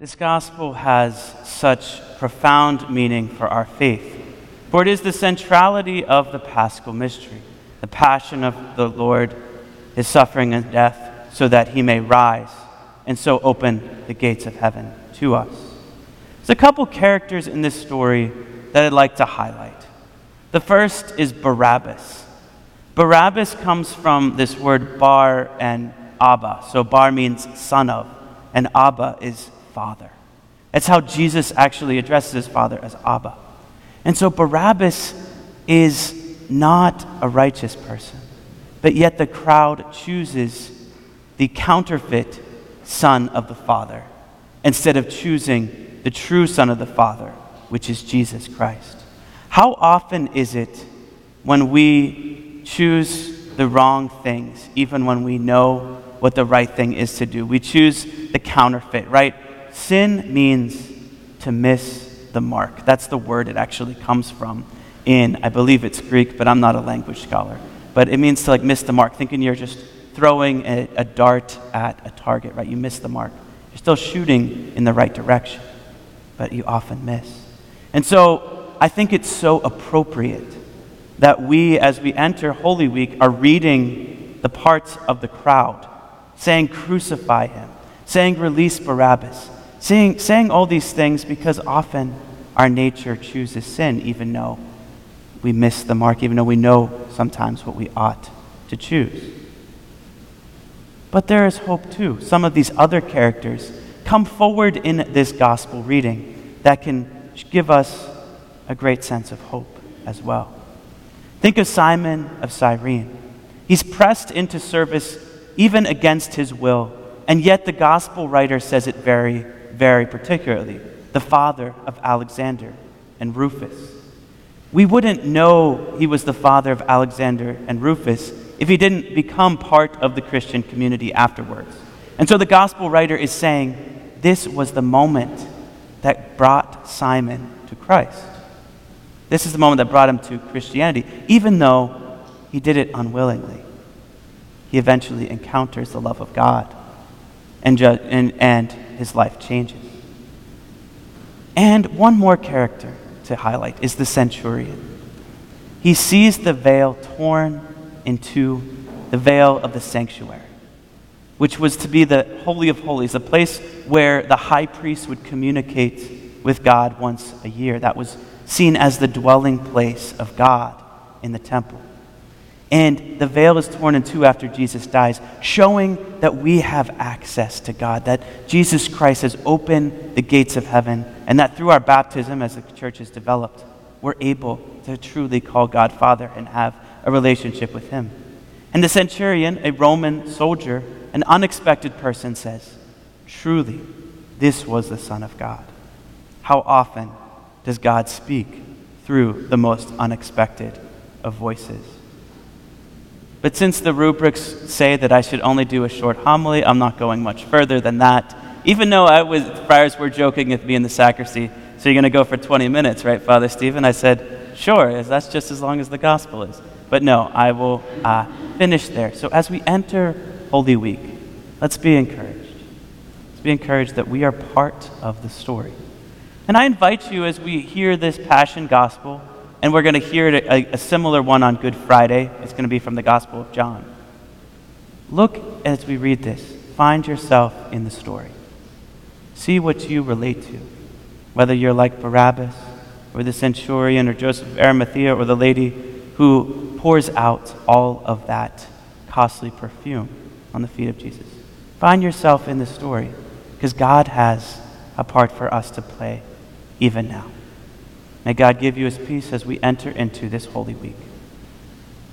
This gospel has such profound meaning for our faith, for it is the centrality of the paschal mystery, the passion of the Lord, his suffering and death, so that he may rise and so open the gates of heaven to us. There's a couple characters in this story that I'd like to highlight. The first is Barabbas. Barabbas comes from this word bar and Abba. So bar means son of, and Abba is father. That's how Jesus actually addresses his father as Abba. And so Barabbas is not a righteous person, but yet the crowd chooses the counterfeit son of the Father instead of choosing the true son of the Father, which is Jesus Christ. How often is it when we choose the wrong things, even when we know what the right thing is to do? We choose the counterfeit, right? Sin means to miss the mark. That's the word it actually comes from in, I believe it's Greek, but I'm not a language scholar. But it means to like miss the mark, thinking you're just throwing a, a dart at a target, right? You miss the mark. You're still shooting in the right direction, but you often miss. And so I think it's so appropriate that we, as we enter Holy Week, are reading the parts of the crowd, saying, Crucify him, saying, Release Barabbas, saying, saying all these things because often our nature chooses sin, even though we miss the mark, even though we know sometimes what we ought to choose. But there is hope too. Some of these other characters come forward in this gospel reading that can give us a great sense of hope as well. Think of Simon of Cyrene. He's pressed into service even against his will, and yet the gospel writer says it very, very particularly the father of Alexander and Rufus. We wouldn't know he was the father of Alexander and Rufus if he didn't become part of the Christian community afterwards. And so the gospel writer is saying this was the moment that brought Simon to Christ. This is the moment that brought him to Christianity, even though he did it unwillingly. He eventually encounters the love of God, and, ju- and, and his life changes. And one more character to highlight is the centurion. He sees the veil torn into the veil of the sanctuary, which was to be the Holy of Holies, a place where the high priest would communicate with God once a year. That was seen as the dwelling place of God in the temple. And the veil is torn in two after Jesus dies, showing that we have access to God, that Jesus Christ has opened the gates of heaven, and that through our baptism, as the church has developed, we're able to truly call God Father and have a relationship with Him. And the centurion, a Roman soldier, an unexpected person, says, Truly, this was the Son of God. How often does God speak through the most unexpected of voices? But since the rubrics say that I should only do a short homily, I'm not going much further than that. Even though I was, friars were joking with me in the sacristy, so you're going to go for 20 minutes, right, Father Stephen? I said, sure, that's just as long as the gospel is. But no, I will uh, finish there. So as we enter Holy Week, let's be encouraged. Let's be encouraged that we are part of the story. And I invite you as we hear this Passion Gospel, and we're going to hear a, a similar one on Good Friday. It's going to be from the Gospel of John. Look as we read this, find yourself in the story. See what you relate to, whether you're like Barabbas, or the centurion, or Joseph of Arimathea, or the lady who pours out all of that costly perfume on the feet of Jesus. Find yourself in the story because God has a part for us to play even now. May God give you his peace as we enter into this Holy Week.